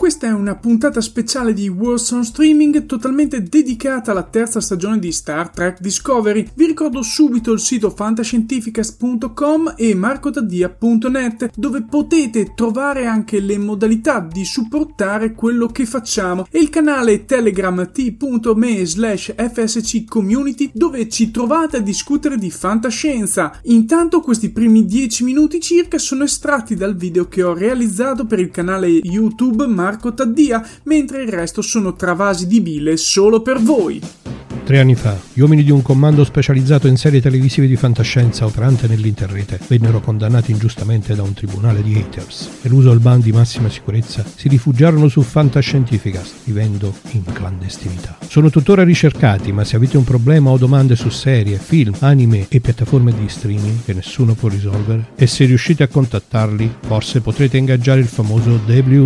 Questa è una puntata speciale di Wars on Streaming totalmente dedicata alla terza stagione di Star Trek Discovery. Vi ricordo subito il sito fantascientificast.com e marcotaddia.net dove potete trovare anche le modalità di supportare quello che facciamo e il canale telegram t.me slash fsc community dove ci trovate a discutere di fantascienza. Intanto questi primi 10 minuti circa sono estratti dal video che ho realizzato per il canale YouTube Marco Marco Taddia, mentre il resto sono travasi di bile solo per voi. Tre anni fa, gli uomini di un comando specializzato in serie televisive di fantascienza operante nell'interrete vennero condannati ingiustamente da un tribunale di haters. Eluso il ban di massima sicurezza, si rifugiarono su Fantascientificast, vivendo in clandestinità. Sono tuttora ricercati, ma se avete un problema o domande su serie, film, anime e piattaforme di streaming che nessuno può risolvere, e se riuscite a contattarli, forse potrete ingaggiare il famoso W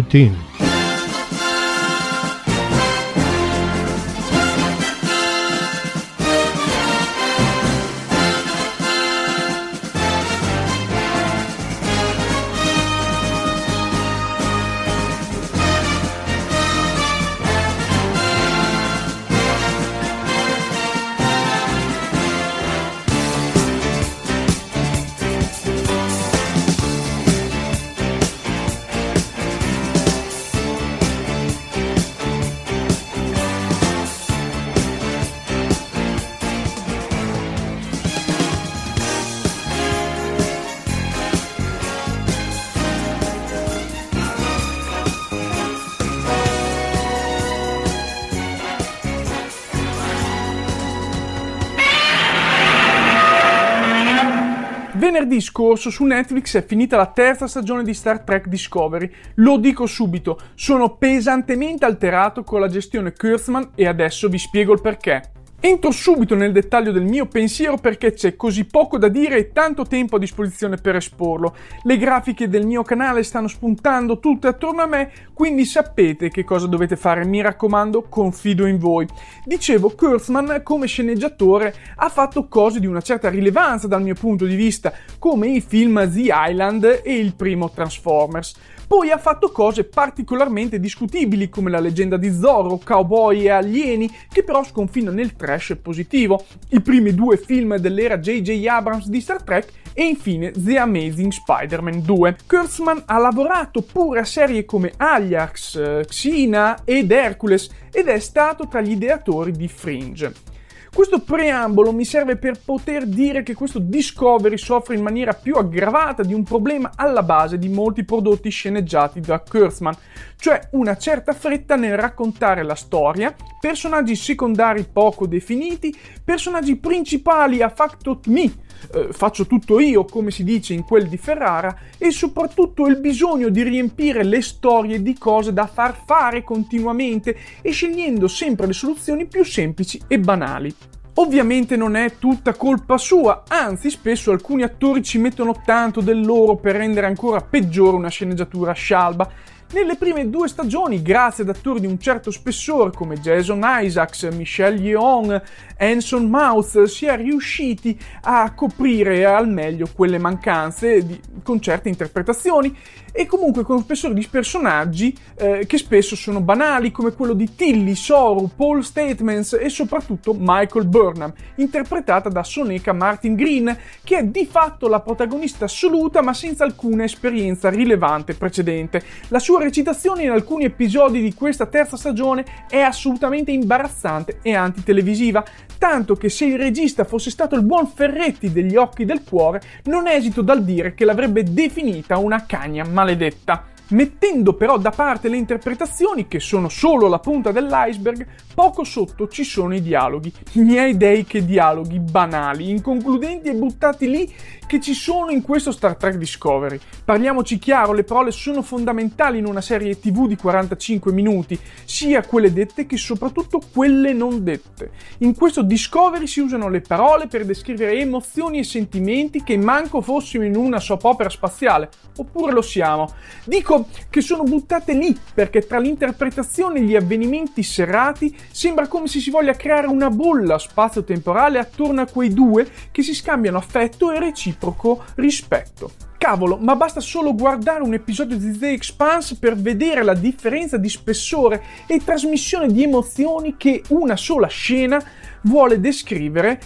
Venerdì scorso su Netflix è finita la terza stagione di Star Trek Discovery. Lo dico subito, sono pesantemente alterato con la gestione Kurtzman e adesso vi spiego il perché. Entro subito nel dettaglio del mio pensiero perché c'è così poco da dire e tanto tempo a disposizione per esporlo. Le grafiche del mio canale stanno spuntando tutte attorno a me, quindi sapete che cosa dovete fare, mi raccomando, confido in voi. Dicevo, Kurtzman come sceneggiatore ha fatto cose di una certa rilevanza dal mio punto di vista, come i film The Island e il primo Transformers. Poi ha fatto cose particolarmente discutibili come la leggenda di Zorro, Cowboy e Alieni, che però sconfina nel trash positivo, i primi due film dell'era J.J. Abrams di Star Trek e infine The Amazing Spider-Man 2. Kurtzman ha lavorato pure a serie come Ajax, Xena ed Hercules ed è stato tra gli ideatori di Fringe. Questo preambolo mi serve per poter dire che questo Discovery soffre in maniera più aggravata di un problema alla base di molti prodotti sceneggiati da Kurtzman, cioè una certa fretta nel raccontare la storia, personaggi secondari poco definiti, personaggi principali a facto me, eh, faccio tutto io, come si dice in quel di Ferrara, e soprattutto il bisogno di riempire le storie di cose da far fare continuamente e scegliendo sempre le soluzioni più semplici e banali. Ovviamente non è tutta colpa sua, anzi spesso alcuni attori ci mettono tanto del loro per rendere ancora peggiore una sceneggiatura scialba nelle prime due stagioni, grazie ad attori di un certo spessore come Jason Isaacs, Michelle Yeoh, Anson Mouth, si è riusciti a coprire al meglio quelle mancanze di, con certe interpretazioni e comunque con spessore di personaggi eh, che spesso sono banali come quello di Tilly, Soru, Paul Statements e soprattutto Michael Burnham, interpretata da Soneca Martin Green, che è di fatto la protagonista assoluta ma senza alcuna esperienza rilevante precedente. La sua recitazione in alcuni episodi di questa terza stagione è assolutamente imbarazzante e antitelevisiva, tanto che se il regista fosse stato il buon Ferretti degli occhi del cuore, non esito dal dire che l'avrebbe definita una cagna maledetta. Mettendo però da parte le interpretazioni, che sono solo la punta dell'iceberg, poco sotto ci sono i dialoghi. Miei dei che dialoghi banali, inconcludenti e buttati lì che ci sono in questo Star Trek Discovery. Parliamoci chiaro, le parole sono fondamentali in una serie TV di 45 minuti, sia quelle dette che soprattutto quelle non dette. In questo Discovery si usano le parole per descrivere emozioni e sentimenti che manco fossimo in una soap opera spaziale, oppure lo siamo. Dico che sono buttate lì perché tra l'interpretazione e gli avvenimenti serrati sembra come se si voglia creare una bolla spazio-temporale attorno a quei due che si scambiano affetto e reciproco rispetto. Cavolo, ma basta solo guardare un episodio di The Expanse per vedere la differenza di spessore e trasmissione di emozioni che una sola scena vuole descrivere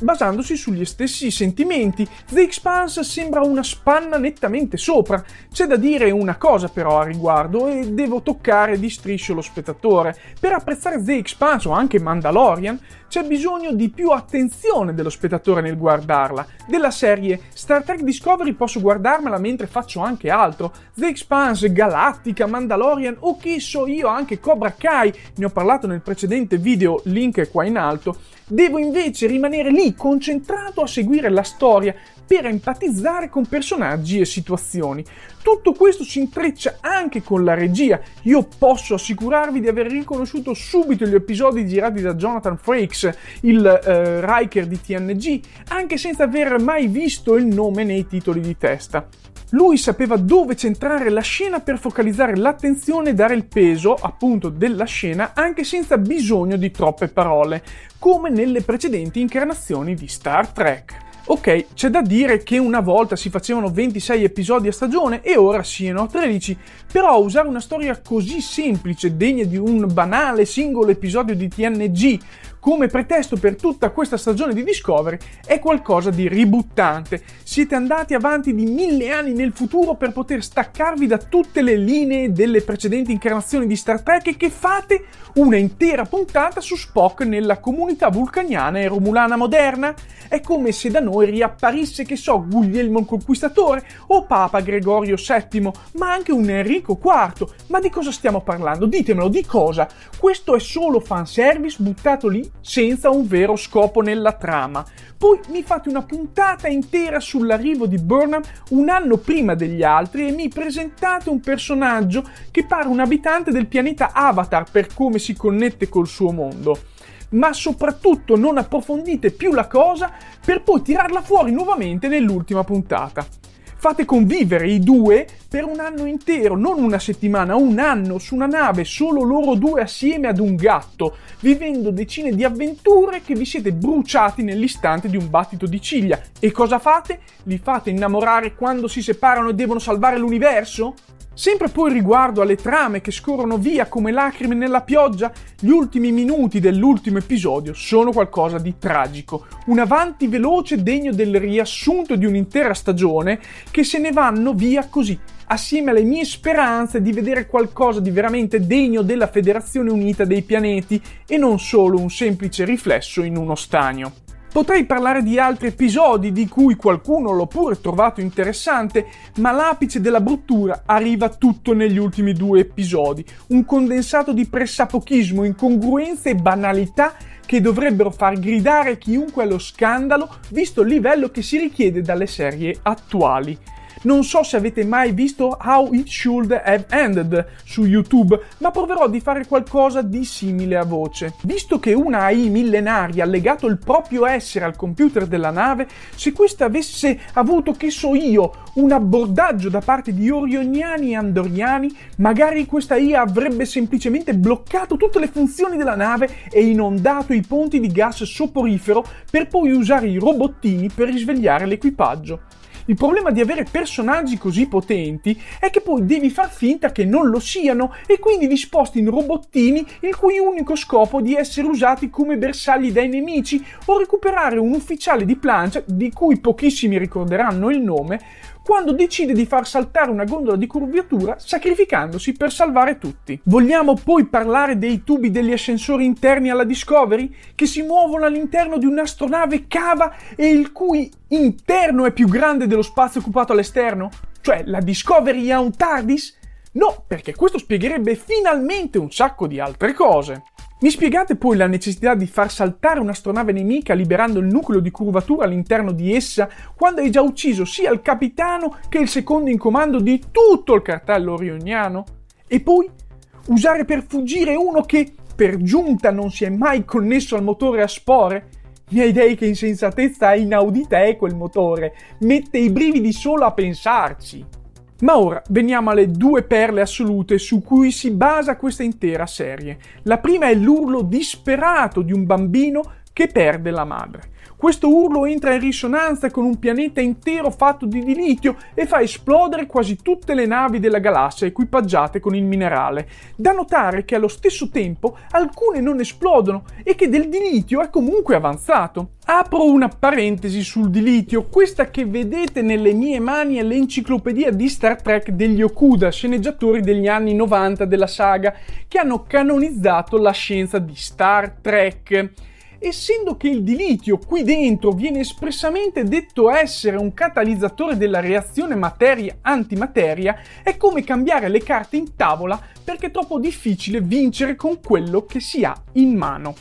basandosi sugli stessi sentimenti. The Expanse sembra una spanna nettamente sopra. C'è da dire una cosa però a riguardo e devo toccare di striscio lo spettatore. Per apprezzare The Expanse o anche Mandalorian c'è bisogno di più attenzione dello spettatore nel guardarla. Della serie Star Trek Discovery posso guardarmela mentre faccio anche altro. The Expanse, Galactica, Mandalorian o che so io anche Cobra Kai, ne ho parlato nel precedente video, link è qua in alto. Devo invece rimanere lì concentrato a seguire la storia per empatizzare con personaggi e situazioni. Tutto questo si intreccia anche con la regia. Io posso assicurarvi di aver riconosciuto subito gli episodi girati da Jonathan Frakes, il eh, Riker di TNG, anche senza aver mai visto il nome nei titoli di testa. Lui sapeva dove centrare la scena per focalizzare l'attenzione e dare il peso, appunto, della scena anche senza bisogno di troppe parole, come nelle precedenti incarnazioni di Star Trek. Ok, c'è da dire che una volta si facevano 26 episodi a stagione e ora siano 13, però usare una storia così semplice, degna di un banale singolo episodio di TNG, come pretesto per tutta questa stagione di Discovery è qualcosa di ributtante. Siete andati avanti di mille anni nel futuro per poter staccarvi da tutte le linee delle precedenti incarnazioni di Star Trek e che fate una intera puntata su Spock nella comunità vulcaniana e romulana moderna? È come se da noi riapparisse, che so, Guglielmo il Conquistatore o Papa Gregorio VII, ma anche un Enrico IV. Ma di cosa stiamo parlando? Ditemelo, di cosa? Questo è solo fanservice buttato lì senza un vero scopo nella trama. Poi mi fate una puntata intera sull'arrivo di Burnham un anno prima degli altri e mi presentate un personaggio che pare un abitante del pianeta Avatar per come si connette col suo mondo. Ma soprattutto non approfondite più la cosa per poi tirarla fuori nuovamente nell'ultima puntata fate convivere i due per un anno intero, non una settimana, un anno su una nave, solo loro due assieme ad un gatto, vivendo decine di avventure che vi siete bruciati nell'istante di un battito di ciglia. E cosa fate? Li fate innamorare quando si separano e devono salvare l'universo? Sempre poi riguardo alle trame che scorrono via come lacrime nella pioggia, gli ultimi minuti dell'ultimo episodio sono qualcosa di tragico, un avanti veloce degno del riassunto di un'intera stagione che se ne vanno via così, assieme alle mie speranze di vedere qualcosa di veramente degno della Federazione Unita dei Pianeti e non solo un semplice riflesso in uno stagno. Potrei parlare di altri episodi di cui qualcuno l'ho pure trovato interessante, ma l'apice della bruttura arriva tutto negli ultimi due episodi, un condensato di pressapochismo, incongruenze e banalità che dovrebbero far gridare chiunque allo scandalo visto il livello che si richiede dalle serie attuali. Non so se avete mai visto How It Should Have Ended su YouTube, ma proverò di fare qualcosa di simile a voce. Visto che una AI millenaria ha legato il proprio essere al computer della nave, se questa avesse avuto, che so io, un abbordaggio da parte di orioniani e andoriani, magari questa IA avrebbe semplicemente bloccato tutte le funzioni della nave e inondato i ponti di gas soporifero per poi usare i robottini per risvegliare l'equipaggio. Il problema di avere personaggi così potenti è che poi devi far finta che non lo siano e quindi li sposti in robottini il cui unico scopo è di essere usati come bersagli dai nemici o recuperare un ufficiale di plancia di cui pochissimi ricorderanno il nome quando decide di far saltare una gondola di curvatura sacrificandosi per salvare tutti. Vogliamo poi parlare dei tubi degli ascensori interni alla Discovery che si muovono all'interno di un'astronave cava e il cui interno è più grande dello spazio occupato all'esterno? Cioè la Discovery ha un TARDIS? No, perché questo spiegherebbe finalmente un sacco di altre cose. Mi spiegate poi la necessità di far saltare un'astronave nemica liberando il nucleo di curvatura all'interno di essa quando hai già ucciso sia il capitano che il secondo in comando di tutto il cartello orioniano? E poi usare per fuggire uno che per giunta non si è mai connesso al motore a spore? Miei dei che insensatezza inaudita è quel motore, mette i brividi solo a pensarci. Ma ora veniamo alle due perle assolute su cui si basa questa intera serie. La prima è l'urlo disperato di un bambino che perde la madre. Questo urlo entra in risonanza con un pianeta intero fatto di dilitio e fa esplodere quasi tutte le navi della galassia equipaggiate con il minerale. Da notare che allo stesso tempo alcune non esplodono e che del dilitio è comunque avanzato. Apro una parentesi sul dilitio, questa che vedete nelle mie mani è l'enciclopedia di Star Trek degli Okuda, sceneggiatori degli anni 90 della saga, che hanno canonizzato la scienza di Star Trek essendo che il dilitio qui dentro viene espressamente detto essere un catalizzatore della reazione materia-antimateria, è come cambiare le carte in tavola perché è troppo difficile vincere con quello che si ha in mano.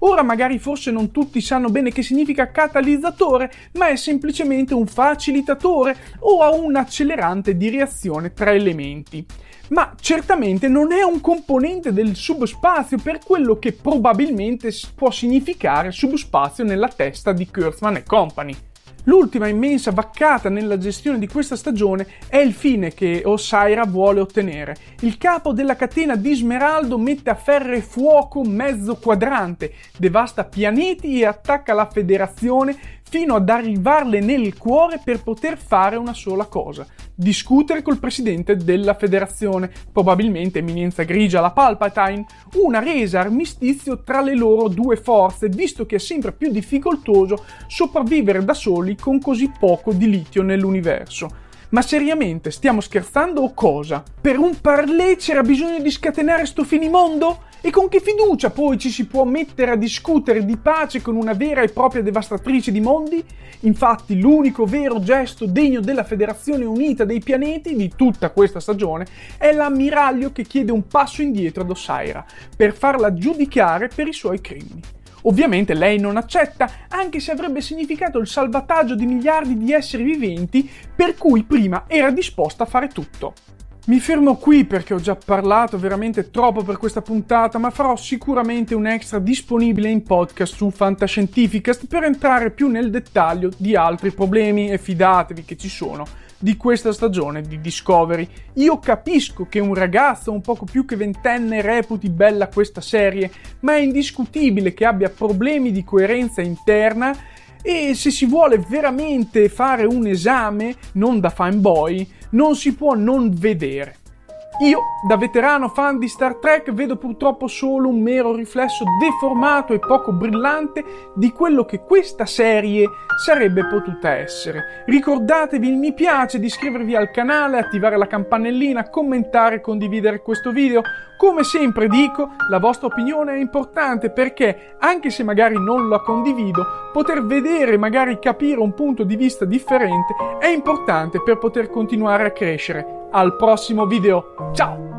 Ora magari forse non tutti sanno bene che significa catalizzatore, ma è semplicemente un facilitatore o un accelerante di reazione tra elementi ma certamente non è un componente del subspazio per quello che probabilmente può significare subspazio nella testa di Kurtzman e Company. L'ultima immensa vaccata nella gestione di questa stagione è il fine che Osaira vuole ottenere. Il capo della catena di Smeraldo mette a ferro e fuoco mezzo quadrante, devasta pianeti e attacca la federazione fino ad arrivarle nel cuore per poter fare una sola cosa, discutere col presidente della federazione, probabilmente eminenza grigia la Palpatine, una resa armistizio tra le loro due forze, visto che è sempre più difficoltoso sopravvivere da soli con così poco di litio nell'universo. Ma seriamente, stiamo scherzando o cosa? Per un parlé c'era bisogno di scatenare sto finimondo? E con che fiducia poi ci si può mettere a discutere di pace con una vera e propria devastatrice di mondi? Infatti l'unico vero gesto degno della Federazione Unita dei Pianeti di tutta questa stagione è l'ammiraglio che chiede un passo indietro ad Osaira per farla giudicare per i suoi crimini. Ovviamente lei non accetta, anche se avrebbe significato il salvataggio di miliardi di esseri viventi per cui prima era disposta a fare tutto. Mi fermo qui perché ho già parlato veramente troppo per questa puntata, ma farò sicuramente un extra disponibile in podcast su Fantascientificast per entrare più nel dettaglio di altri problemi e fidatevi che ci sono di questa stagione di Discovery. Io capisco che un ragazzo un poco più che ventenne reputi bella questa serie, ma è indiscutibile che abbia problemi di coerenza interna e se si vuole veramente fare un esame, non da fanboy, non si può non vedere. Io, da veterano fan di Star Trek, vedo purtroppo solo un mero riflesso deformato e poco brillante di quello che questa serie sarebbe potuta essere. Ricordatevi il mi piace, di iscrivervi al canale, attivare la campanellina, commentare e condividere questo video. Come sempre dico, la vostra opinione è importante perché, anche se magari non la condivido, poter vedere e magari capire un punto di vista differente è importante per poter continuare a crescere. Al prossimo video, ciao!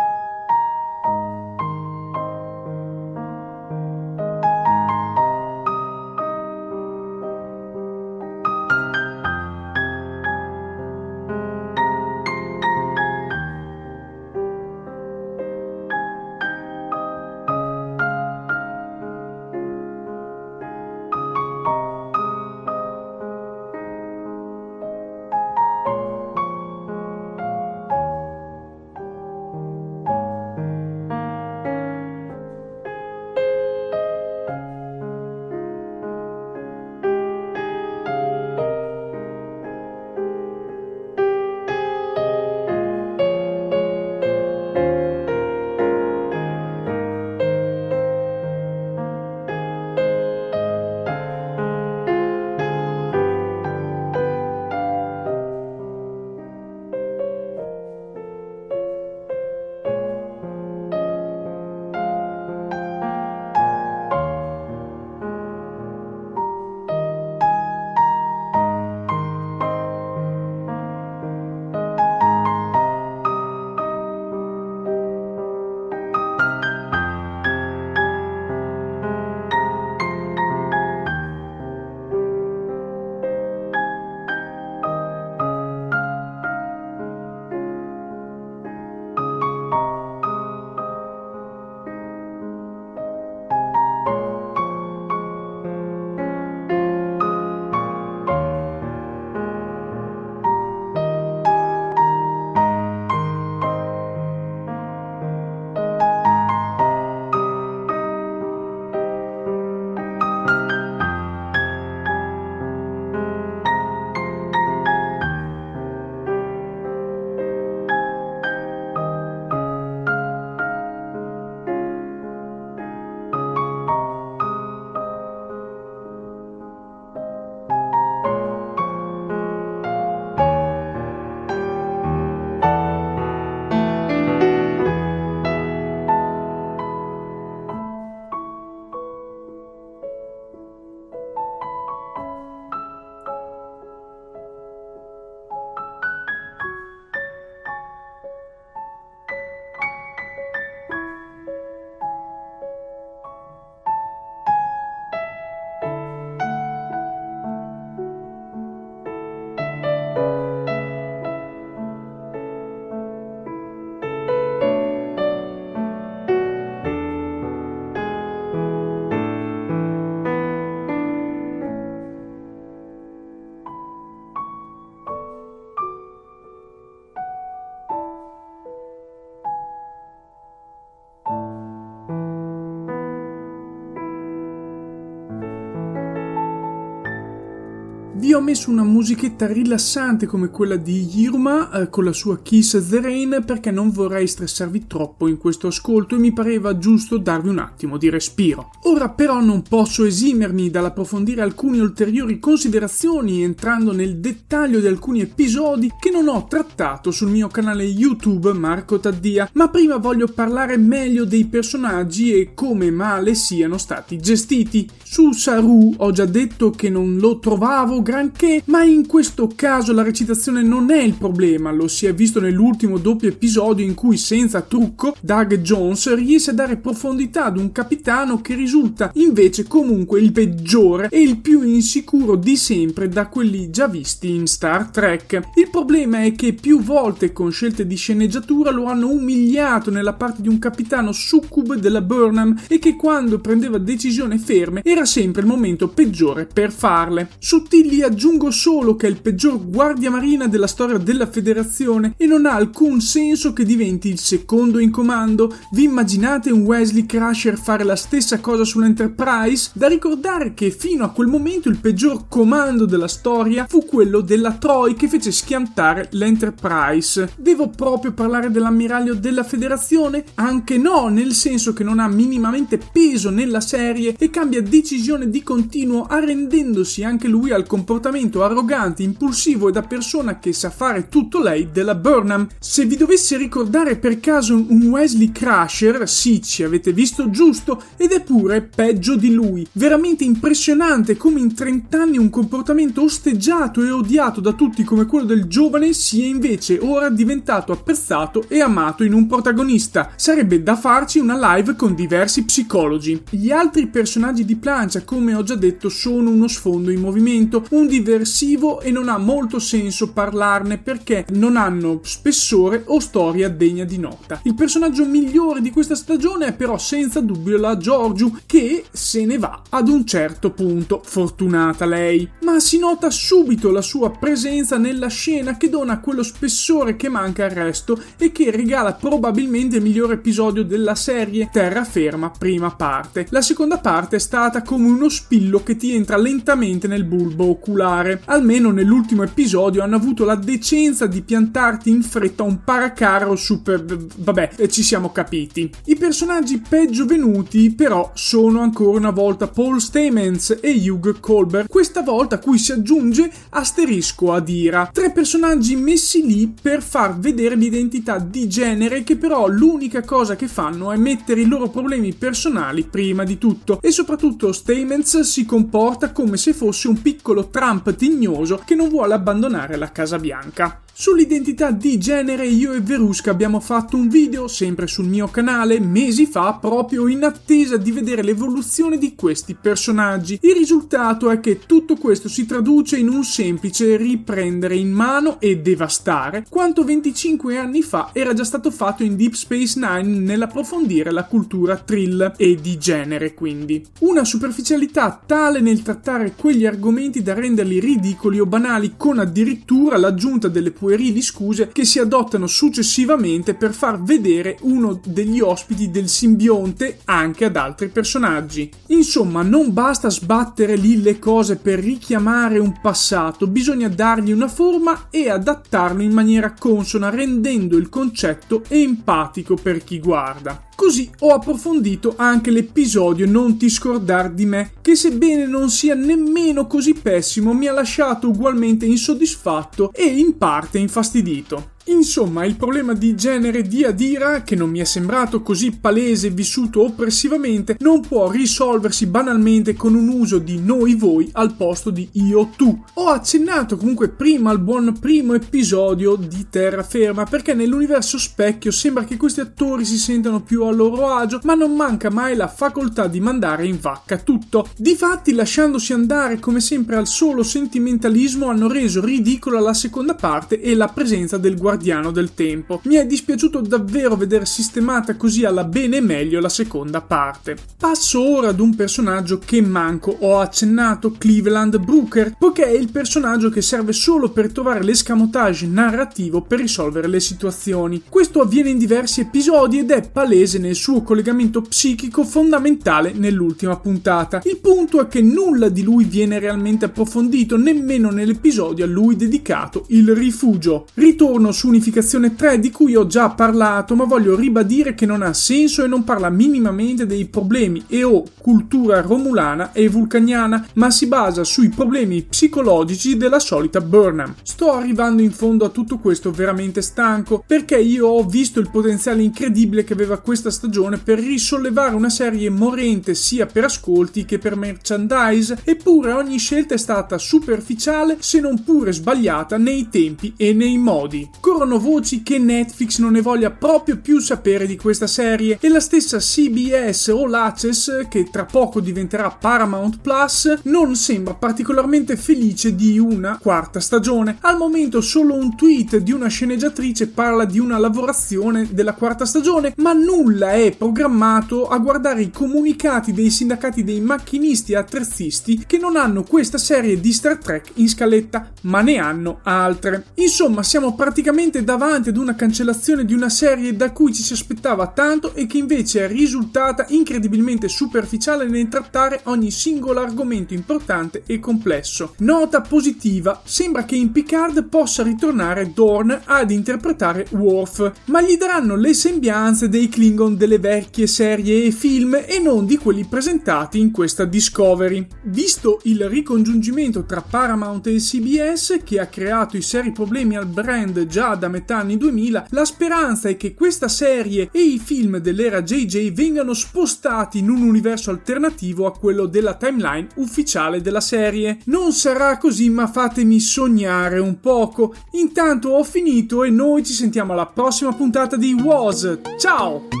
Vi ho messo una musichetta rilassante come quella di Yiruma eh, con la sua Kiss the Rain perché non vorrei stressarvi troppo in questo ascolto e mi pareva giusto darvi un attimo di respiro. Ora però non posso esimermi dall'approfondire alcune ulteriori considerazioni entrando nel dettaglio di alcuni episodi che non ho trattato sul mio canale YouTube Marco Taddia, ma prima voglio parlare meglio dei personaggi e come male siano stati gestiti. Su Saru ho già detto che non lo trovavo granché, ma in questo caso la recitazione non è il problema, lo si è visto nell'ultimo doppio episodio in cui senza trucco Doug Jones riesce a dare profondità ad un capitano che risulta invece comunque il peggiore e il più insicuro di sempre da quelli già visti in Star Trek. Il problema è che più volte con scelte di sceneggiatura lo hanno umiliato nella parte di un capitano succube della Burnham e che quando prendeva decisioni ferme era sempre il momento peggiore per farle. Sottili aggiungo solo che è il peggior guardia marina della storia della federazione e non ha alcun senso che diventi il secondo in comando. Vi immaginate un Wesley Crusher fare la stessa cosa sull'Enterprise? Da ricordare che fino a quel momento il peggior comando della storia fu quello della Troy che fece schiantare l'Enterprise. Devo proprio parlare dell'ammiraglio della federazione? Anche no, nel senso che non ha minimamente peso nella serie e cambia decisione di continuo arrendendosi anche lui al comportamento arrogante, impulsivo e da persona che sa fare tutto lei della Burnham. Se vi dovessi ricordare per caso un Wesley Crusher, sì, ci avete visto giusto, ed è pure peggio di lui. Veramente impressionante come in 30 anni un comportamento osteggiato e odiato da tutti come quello del giovane sia invece ora diventato apprezzato e amato in un protagonista. Sarebbe da farci una live con diversi psicologi. Gli altri personaggi di plancia, come ho già detto, sono uno sfondo in movimento, un diversivo e non ha molto senso parlarne perché non hanno spessore o storia degna di nota. Il personaggio migliore di questa stagione è però senza dubbio la Giorgio che se ne va ad un certo punto, fortunata lei, ma si nota subito la sua presenza nella scena che dona quello spessore che manca al resto e che regala probabilmente il migliore episodio della serie Terraferma prima parte. La seconda parte è stata come uno spillo che ti entra lentamente nel bulbo oculare. Almeno nell'ultimo episodio hanno avuto la decenza di piantarti in fretta un paracarro super... vabbè, ci siamo capiti. I personaggi peggio venuti però sono ancora una volta Paul Stamens e Hugh Colbert, questa volta cui si aggiunge asterisco Adira. Tre personaggi messi lì per far vedere l'identità di genere che però l'unica cosa che fanno è mettere i loro problemi personali prima di tutto e soprattutto Stamens si comporta come se fosse un piccolo Trump tignoso che non vuole abbandonare la Casa Bianca. Sull'identità di genere io e Verusca abbiamo fatto un video sempre sul mio canale mesi fa proprio in attesa di vedere l'evoluzione di questi personaggi. Il risultato è che tutto questo si traduce in un semplice riprendere in mano e devastare quanto 25 anni fa era già stato fatto in Deep Space Nine nell'approfondire la cultura trill e di genere quindi. Una superficialità tale nel trattare quegli argomenti da renderli ridicoli o banali con addirittura l'aggiunta delle puerili scuse che si adottano successivamente per far vedere uno degli ospiti del simbionte anche ad altri personaggi. Insomma, non basta sbattere lì le cose per richiamare un passato, bisogna dargli una forma e adattarlo in maniera consona, rendendo il concetto empatico per chi guarda. Così ho approfondito anche l'episodio Non ti scordar di me, che sebbene non sia nemmeno così pessimo, mi ha lasciato ugualmente insoddisfatto e in parte infastidito. Insomma, il problema di genere di Adira, che non mi è sembrato così palese e vissuto oppressivamente, non può risolversi banalmente con un uso di noi voi al posto di io tu. Ho accennato comunque prima al buon primo episodio di Terraferma, perché nell'universo specchio sembra che questi attori si sentano più a loro agio, ma non manca mai la facoltà di mandare in vacca tutto. Difatti, lasciandosi andare come sempre al solo sentimentalismo, hanno reso ridicola la seconda parte e la presenza del guardiano guardiano del tempo. Mi è dispiaciuto davvero vedere sistemata così alla bene e meglio la seconda parte. Passo ora ad un personaggio che manco ho accennato, Cleveland Brooker, poiché è il personaggio che serve solo per trovare l'escamotage narrativo per risolvere le situazioni. Questo avviene in diversi episodi ed è palese nel suo collegamento psichico fondamentale nell'ultima puntata. Il punto è che nulla di lui viene realmente approfondito, nemmeno nell'episodio a lui dedicato, Il rifugio. Ritorno su Unificazione 3 di cui ho già parlato, ma voglio ribadire che non ha senso e non parla minimamente dei problemi e o cultura romulana e vulcaniana, ma si basa sui problemi psicologici della solita Burnham. Sto arrivando in fondo a tutto questo veramente stanco, perché io ho visto il potenziale incredibile che aveva questa stagione per risollevare una serie morente sia per ascolti che per merchandise, eppure ogni scelta è stata superficiale se non pure sbagliata nei tempi e nei modi corrono voci che Netflix non ne voglia proprio più sapere di questa serie e la stessa CBS o l'Access, che tra poco diventerà Paramount Plus, non sembra particolarmente felice di una quarta stagione. Al momento solo un tweet di una sceneggiatrice parla di una lavorazione della quarta stagione, ma nulla è programmato a guardare i comunicati dei sindacati dei macchinisti e attrezzisti che non hanno questa serie di Star Trek in scaletta, ma ne hanno altre. Insomma, siamo praticamente davanti ad una cancellazione di una serie da cui ci si aspettava tanto e che invece è risultata incredibilmente superficiale nel trattare ogni singolo argomento importante e complesso. Nota positiva, sembra che in Picard possa ritornare Dorn ad interpretare Worf, ma gli daranno le sembianze dei Klingon delle vecchie serie e film e non di quelli presentati in questa Discovery. Visto il ricongiungimento tra Paramount e CBS che ha creato i seri problemi al brand da metà anni 2000, la speranza è che questa serie e i film dell'era JJ vengano spostati in un universo alternativo a quello della timeline ufficiale della serie. Non sarà così, ma fatemi sognare un poco. Intanto ho finito e noi ci sentiamo alla prossima puntata di Was. Ciao!